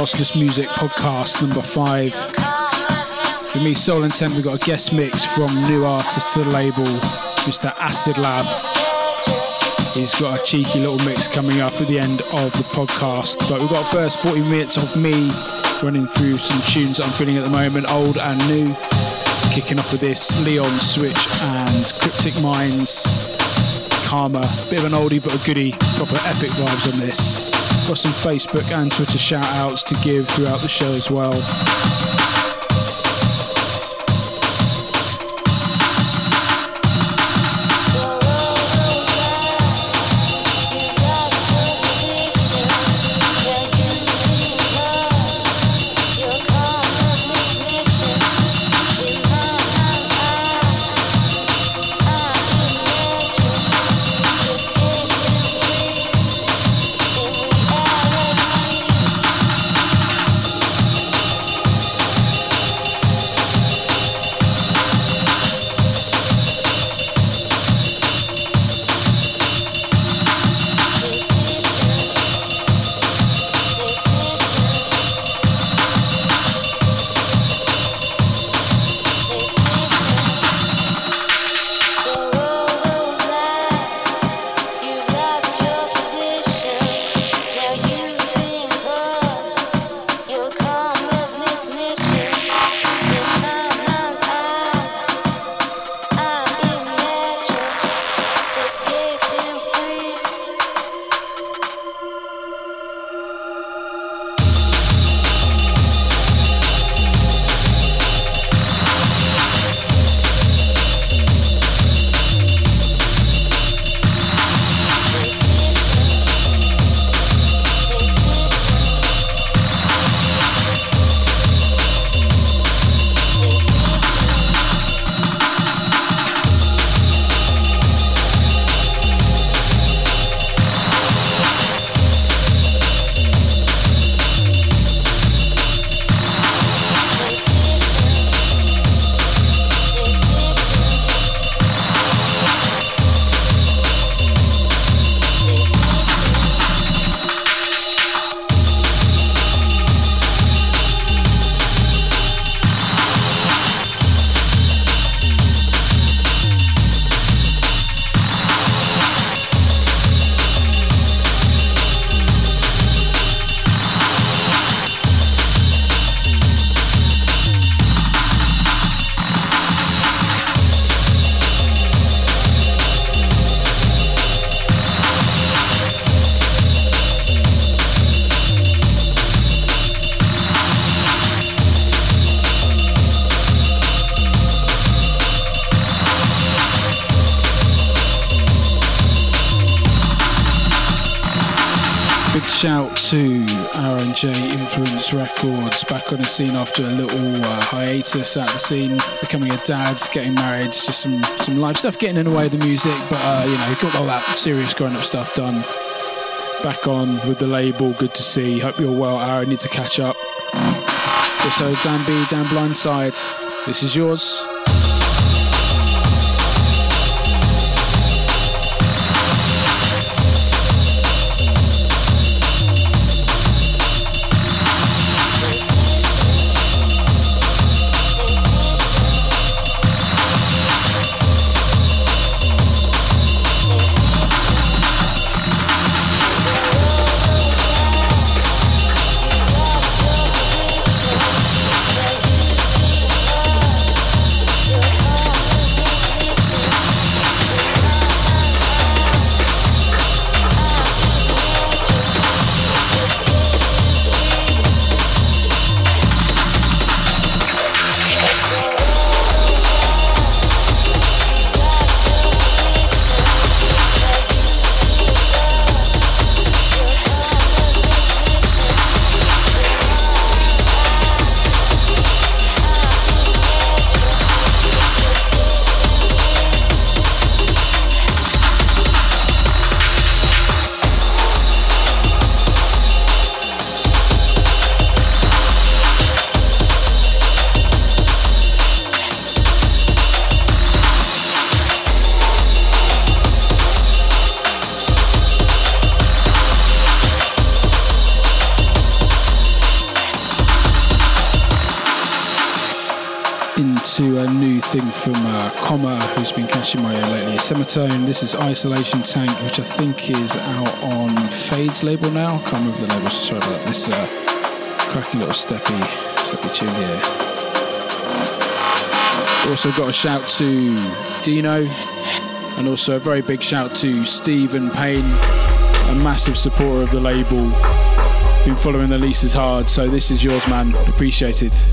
Lossless Music Podcast number five. With me, Soul Intent, we've got a guest mix from new artist to the label, Mr. Acid Lab. He's got a cheeky little mix coming up at the end of the podcast. But we've got first 40 minutes of me running through some tunes that I'm feeling at the moment, old and new. Kicking off with this Leon Switch and Cryptic Minds Karma. Bit of an oldie but a goodie. Proper epic vibes on this. Got some Facebook and Twitter shout outs to give throughout the show as well. Records back on the scene after a little uh, hiatus at the scene, becoming a dad, getting married, just some some life stuff getting in the way of the music, but uh, you know, got all that serious grown up stuff done. Back on with the label, good to see. Hope you're well, Aaron. Need to catch up. Also, Dan B, Dan Blindside, this is yours. Who's been catching my ear lately. Semitone. This is Isolation Tank, which I think is out on Fade's label now. I can't remember the label, so sorry about that. This uh, cracking little steppy, steppy tune here. Also got a shout to Dino, and also a very big shout to Stephen Payne, a massive supporter of the label. Been following the leases hard, so this is yours, man. Appreciate it.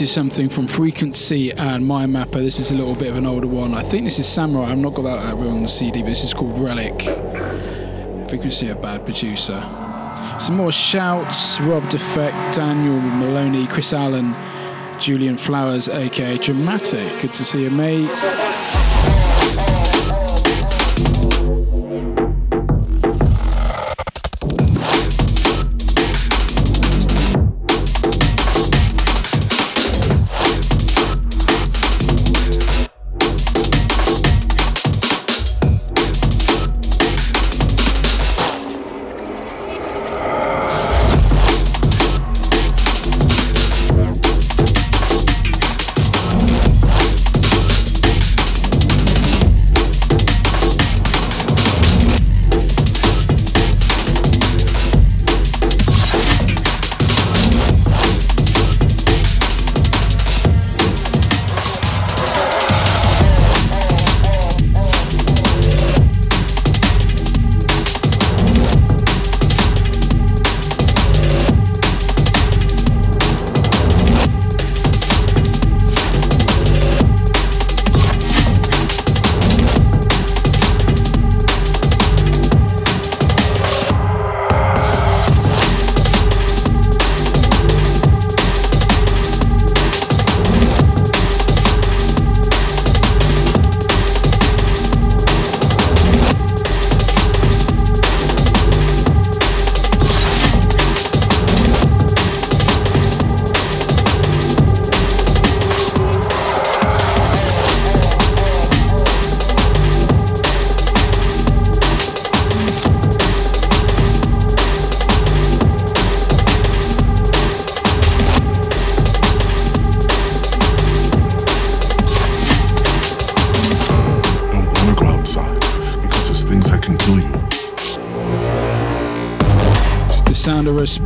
Into something from Frequency and Mind Mapper. This is a little bit of an older one. I think this is Samurai. I've not got that on the CD, but this is called Relic. Frequency, a bad producer. Some more shouts Rob Defect, Daniel Maloney, Chris Allen, Julian Flowers, aka Dramatic. Good to see you, mate.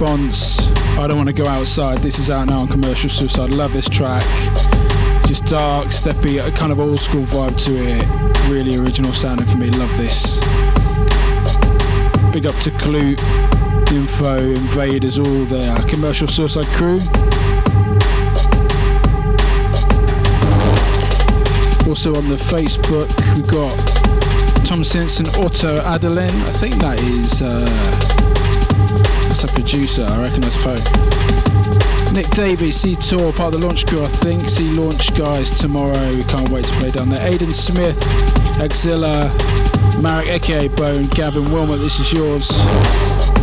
Response. I don't want to go outside. This is out now on Commercial Suicide. Love this track. Just dark, steppy, kind of old school vibe to it. Really original sounding for me. Love this. Big up to Klute, Info, Invaders, all there. Commercial Suicide crew. Also on the Facebook, we've got Tom Simpson, Otto Adeline. I think that is uh, that's a producer. I reckon that's Poe. Nick Davies, C Tour, part of the launch crew. I think see launch guys tomorrow. We can't wait to play down there. Aidan Smith, Axilla, Marek Eke, Bone, Gavin Wilmot. This is yours.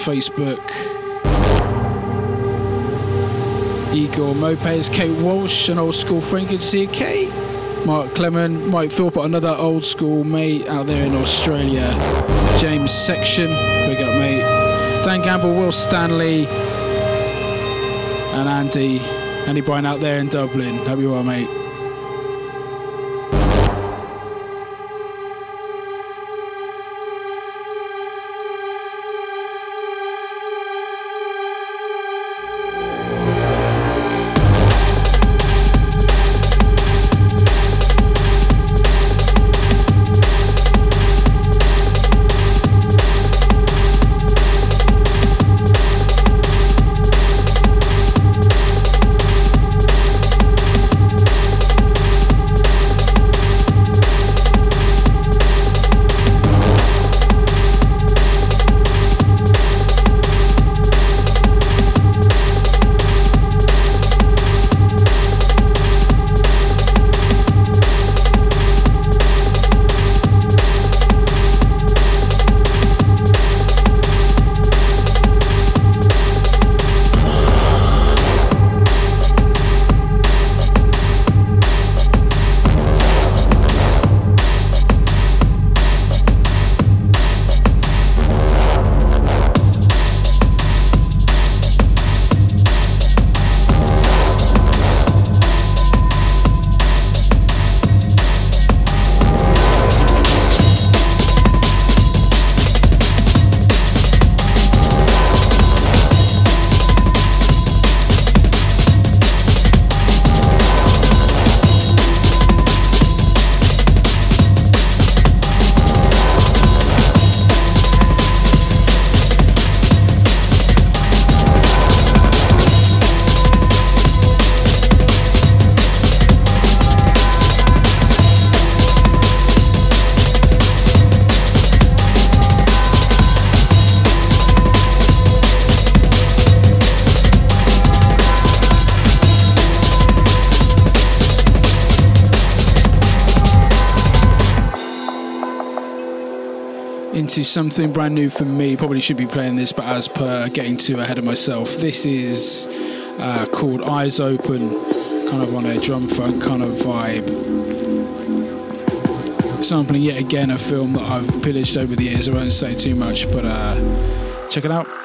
Facebook. Igor Mopez, Kate Walsh, an old school friend. Good to see you, Kate. Mark Clement, Mike Philpott, another old school mate out there in Australia. James Section, big up, mate. Dan Gamble, Will Stanley, and Andy. Andy Bryan out there in Dublin. Hope you well, mate. Something brand new for me. Probably should be playing this, but as per getting too ahead of myself, this is uh, called Eyes Open, kind of on a drum funk kind of vibe. sampling yet again a film that I've pillaged over the years. I won't say too much, but uh, check it out.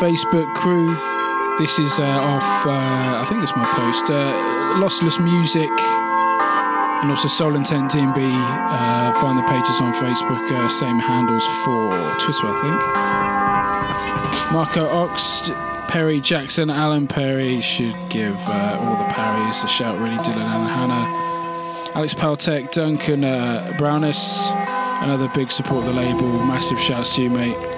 Facebook crew. This is uh, off, uh, I think it's my post, uh, Lossless Music and also Soul Intent DNB. Uh, find the pages on Facebook, uh, same handles for Twitter, I think. Marco Ox, Perry Jackson, Alan Perry should give uh, all the Parrys a shout, really, Dylan and Hannah. Alex Paltek, Duncan uh, Browness, another big support of the label. Massive shouts to you, mate.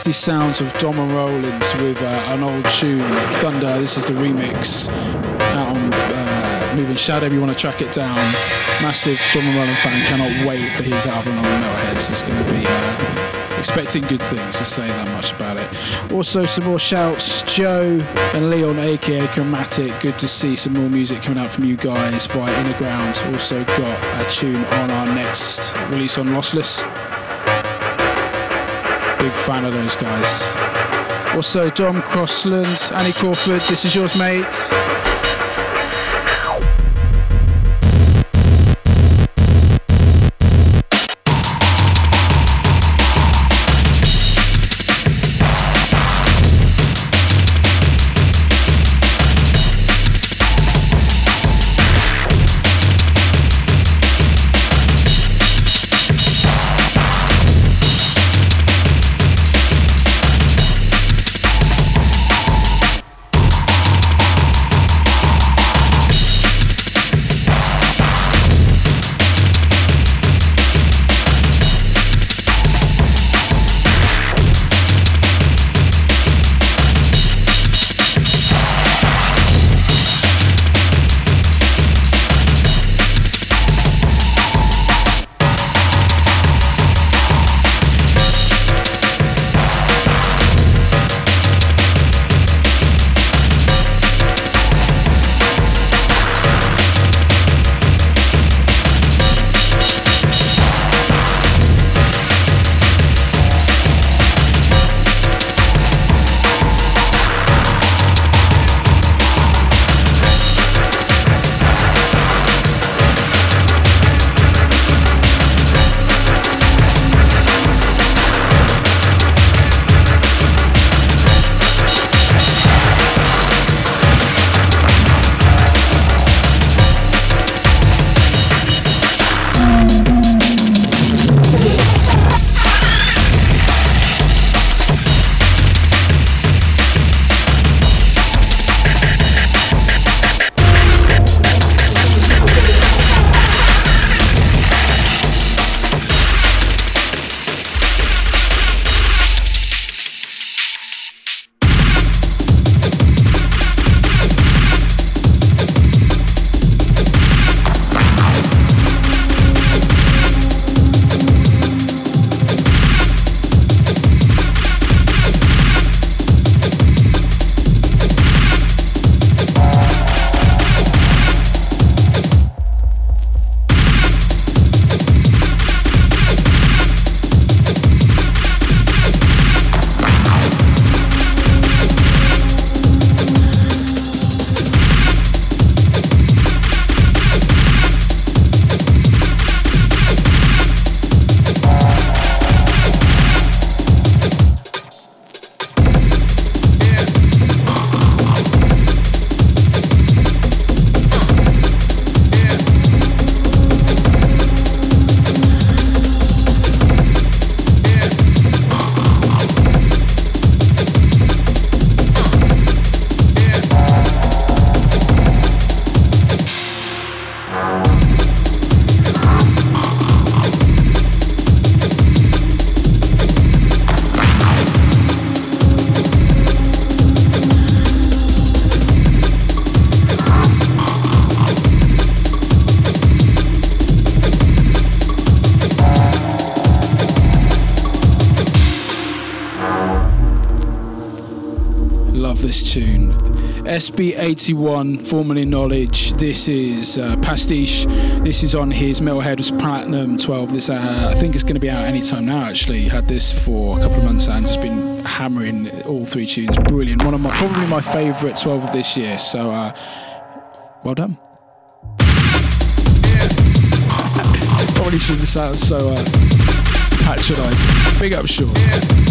Nasty sounds of Dom and Roland with uh, an old tune, Thunder. This is the remix out on uh, Moving Shadow. If you want to track it down, massive Dom and Roland fan. Cannot wait for his album on the Metalheadz. It's going to be. Uh, expecting good things to say that much about it. Also, some more shouts. Joe and Leon, aka Chromatic. Good to see some more music coming out from you guys via Innerground. Also, got a tune on our next release on Lossless. Big fan of those guys. Also, Dom Crossland, Annie Crawford, this is yours, mate. SB81, formerly Knowledge. This is uh, Pastiche. This is on his Metalheadz Platinum 12. This uh, I think it's going to be out anytime now. Actually, had this for a couple of months and just been hammering all three tunes. Brilliant. One of my probably my favourite 12 of this year. So, uh, well done. probably shouldn't sound so uh, patronising. Big up, Sean.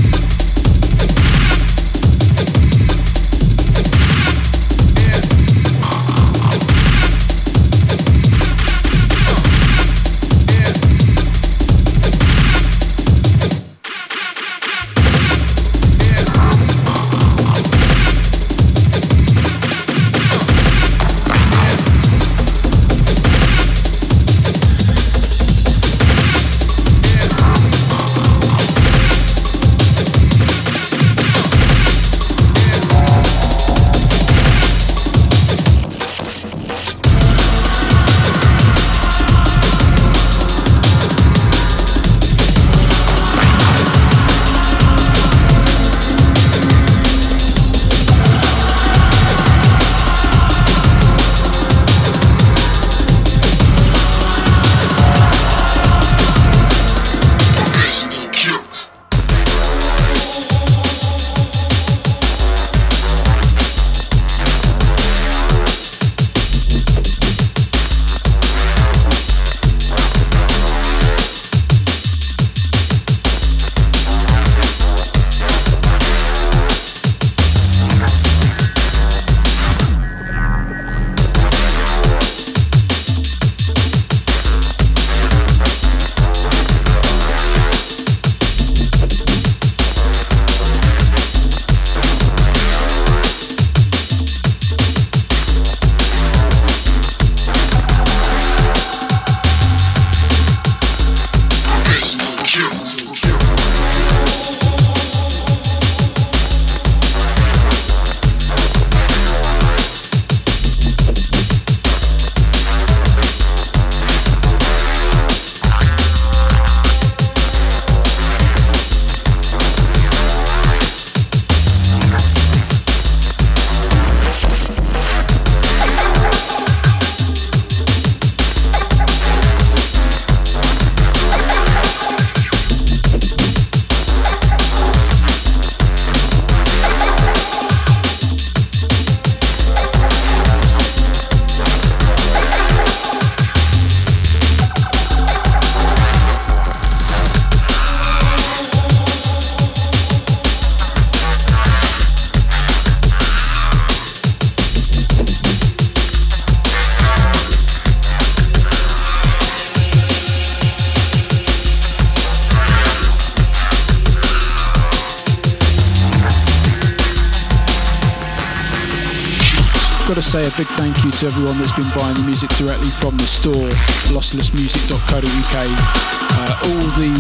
Big thank you to everyone that's been buying the music directly from the store, losslessmusic.co.uk. Uh, all the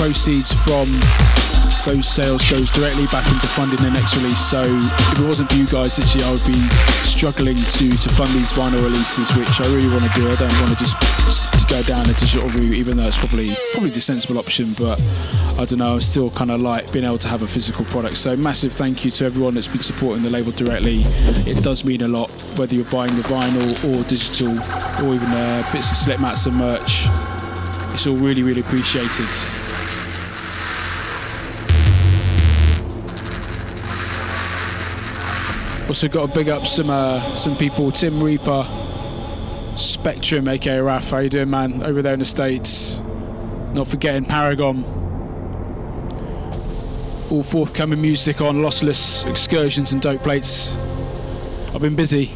proceeds from those sales goes directly back into funding the next release. So if it wasn't for you guys this year, I would be struggling to to fund these vinyl releases, which I really want to do. I don't want to just to go down a digital route, even though it's probably probably the sensible option. But I don't know, I'm still kind of like being able to have a physical product. So massive thank you to everyone that's been supporting the label directly. It does mean a lot, whether you're buying the vinyl or digital, or even uh, bits of slip mats and merch. It's all really, really appreciated. Also got to big up some uh, some people. Tim Reaper, Spectrum, aka Raf. How you doing, man? Over there in the states. Not forgetting Paragon. All forthcoming music on Lossless, Excursions, and Dope Plates. I've been busy.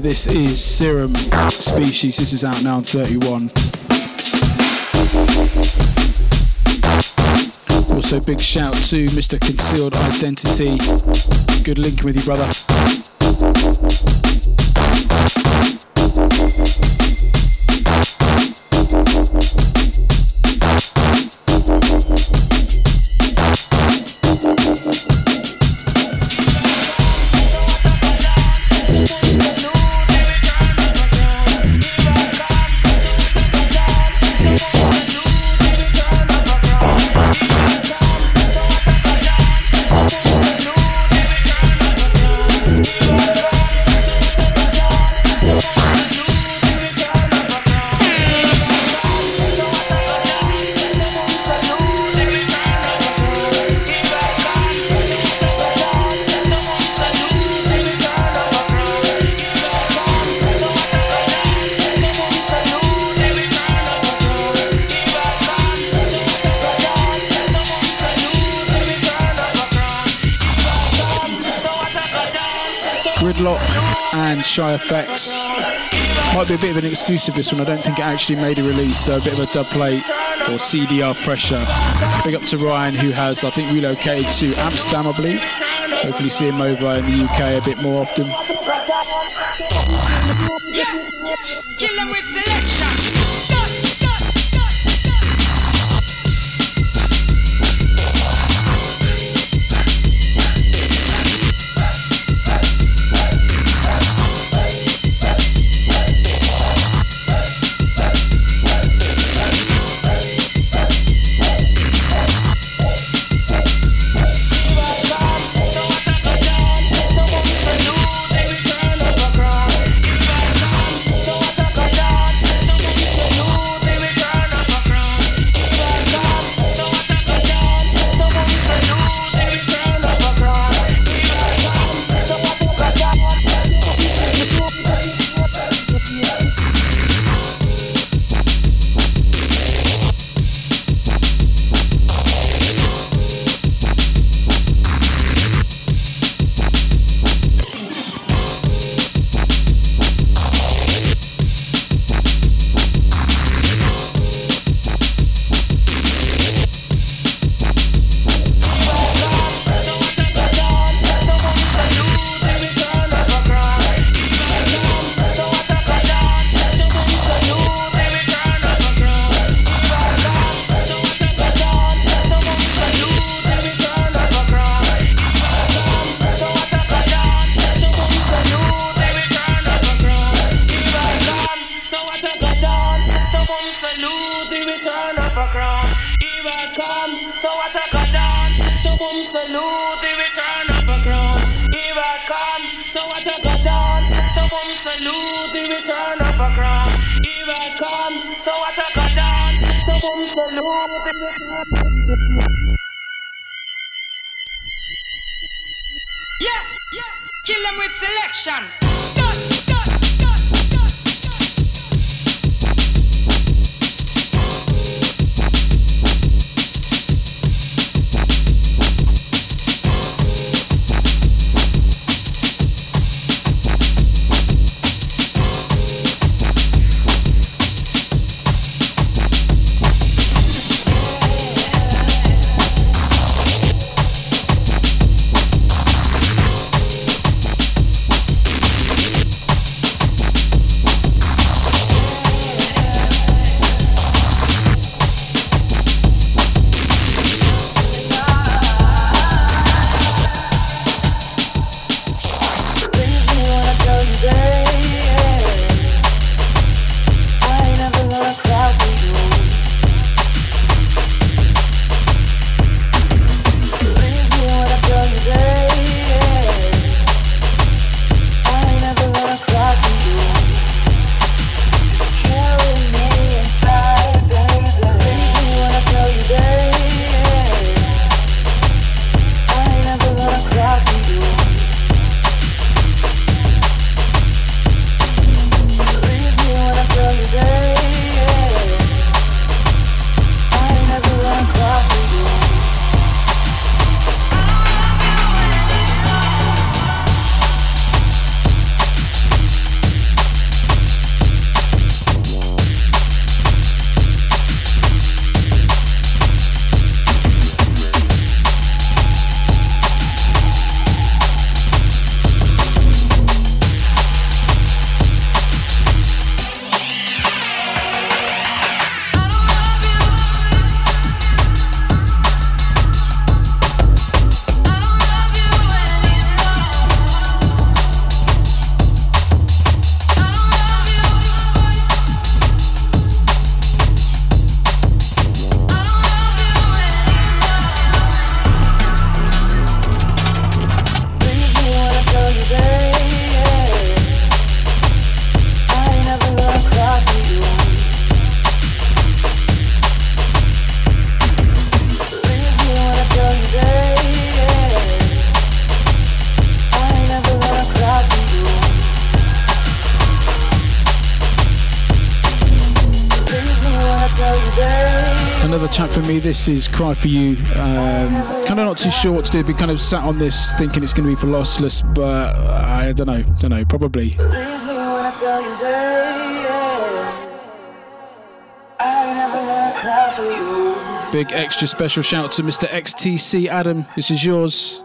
This is Serum Species. This is out now on 31. Also, big shout to Mr. Concealed Identity. Good linking with you, brother. Exclusive this one. I don't think it actually made a release, so a bit of a dub plate or CDR pressure. Big up to Ryan, who has, I think, relocated to Amsterdam, I believe. Hopefully, see him over in the UK a bit more often. This is Cry For You. Um, kind of not too sure to. Be kind of sat on this thinking it's going to be for Lossless, but I don't know. Don't know. Probably. Big extra special shout out to Mr. XTC Adam. This is yours.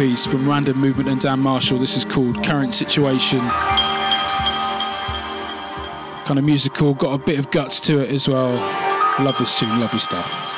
Piece from Random Movement and Dan Marshall. This is called Current Situation. Kind of musical, got a bit of guts to it as well. Love this tune, lovely stuff.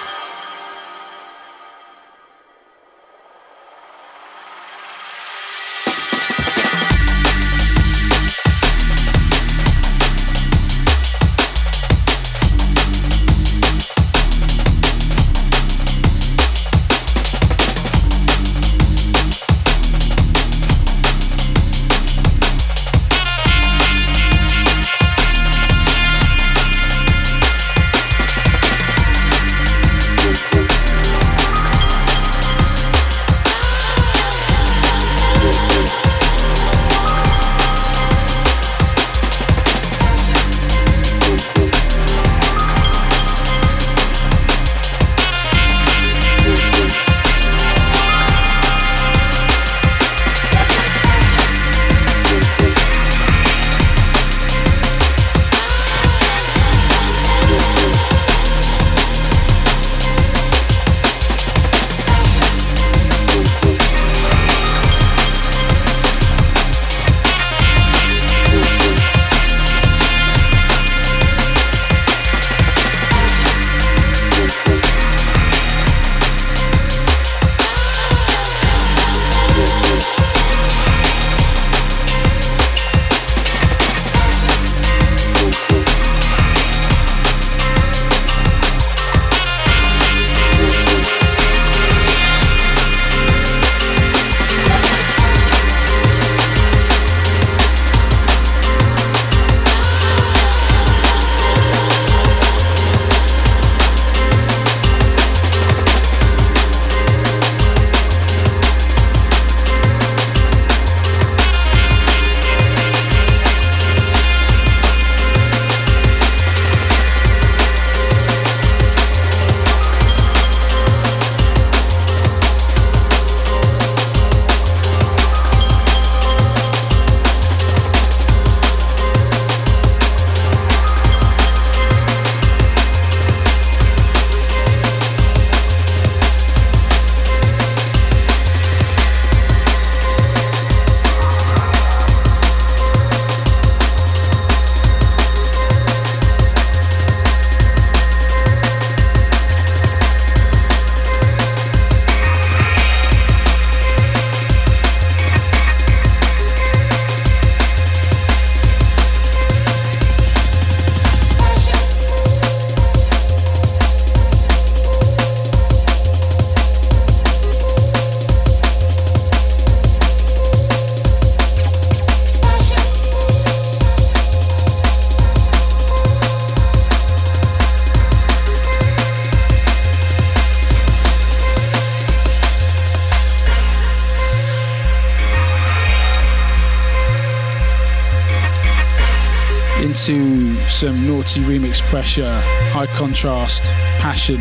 Pressure, high contrast, passion,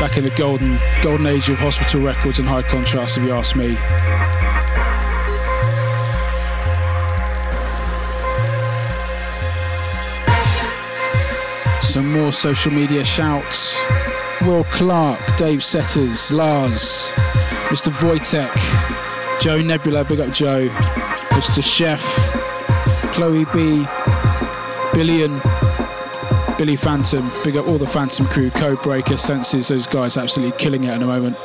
back in the golden golden age of hospital records and high contrast, if you ask me. Some more social media shouts. Will Clark, Dave Setters, Lars, Mr. Wojtek, Joe Nebula, big up Joe, Mr. Chef, Chloe B, Billion, Billy Phantom, big up all the Phantom crew, Codebreaker, Senses, those guys absolutely killing it at the moment.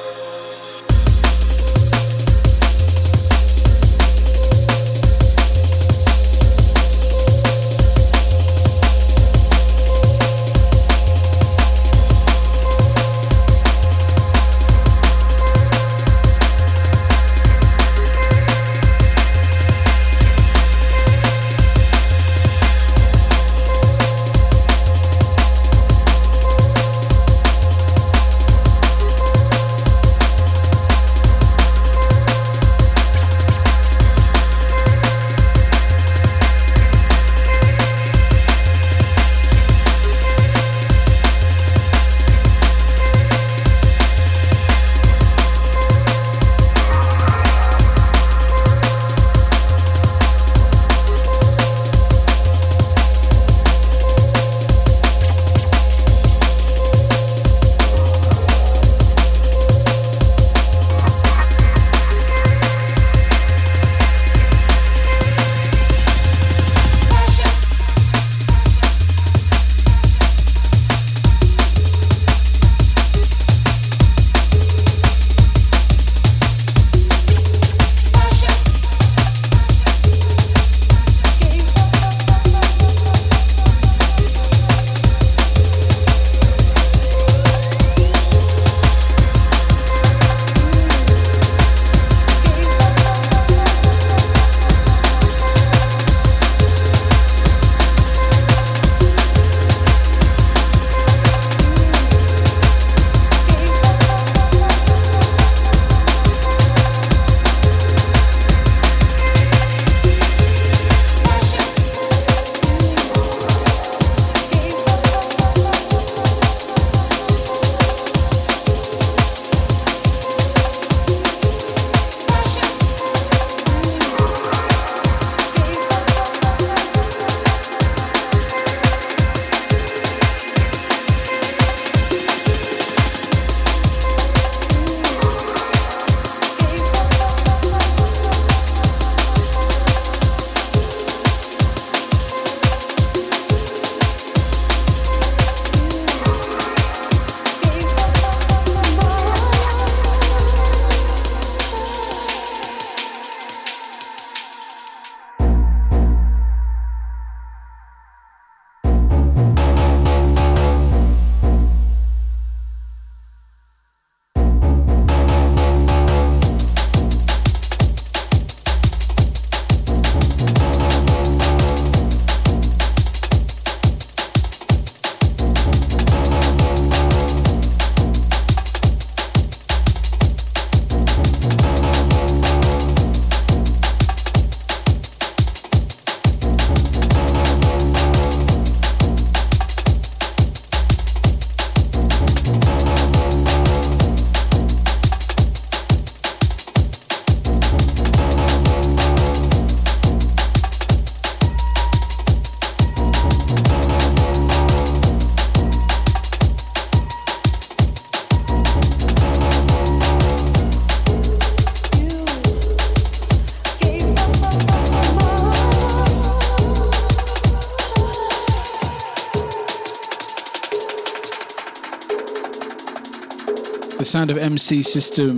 Sound of MC System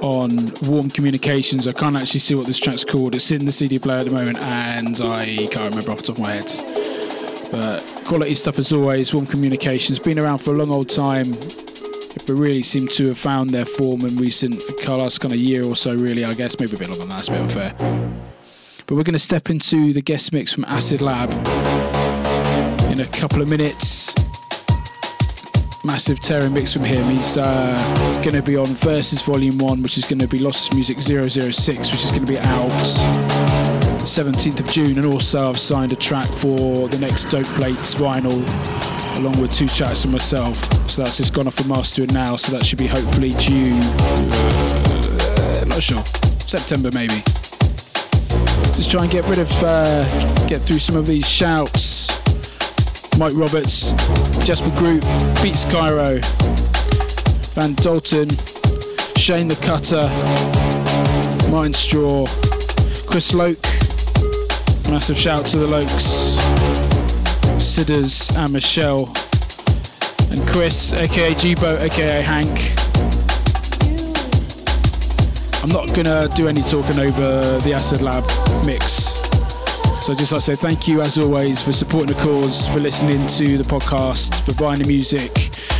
on Warm Communications. I can't actually see what this track's called. It's in the CD player at the moment, and I can't remember off the top of my head. But quality stuff as always. Warm Communications been around for a long old time, but really seem to have found their form in recent, last kind of year or so. Really, I guess maybe a bit longer than that. That's a bit unfair. But we're going to step into the guest mix from Acid Lab in a couple of minutes massive tearing mix from him. He's uh, going to be on Versus Volume 1, which is going to be Lost Music 006, which is going to be out 17th of June, and also I've signed a track for the next Dope Plates vinyl, along with two tracks for myself. So that's just gone off for mastering now, so that should be hopefully due. Uh, not sure, September maybe. Just try and get rid of, uh, get through some of these shouts. Mike Roberts, Jasper Group, Beats Cairo, Van Dalton, Shane the Cutter, Martin Straw, Chris Loke. Massive shout to the Lokes, Sidders and Michelle, and Chris, aka G-Boat, aka Hank. I'm not gonna do any talking over the Acid Lab mix. So I'd just like to say thank you as always for supporting the cause, for listening to the podcast, for buying the music,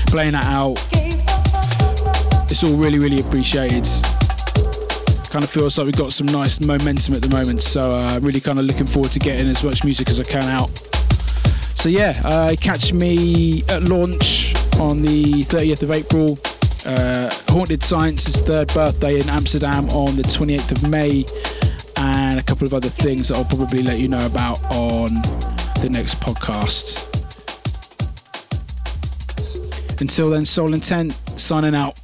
playing that out. It's all really, really appreciated. Kind of feels like we've got some nice momentum at the moment, so uh, really kind of looking forward to getting as much music as I can out. So yeah, uh, catch me at launch on the 30th of April. Uh, Haunted Science's third birthday in Amsterdam on the 28th of May couple of other things that I'll probably let you know about on the next podcast. Until then, Soul Intent signing out.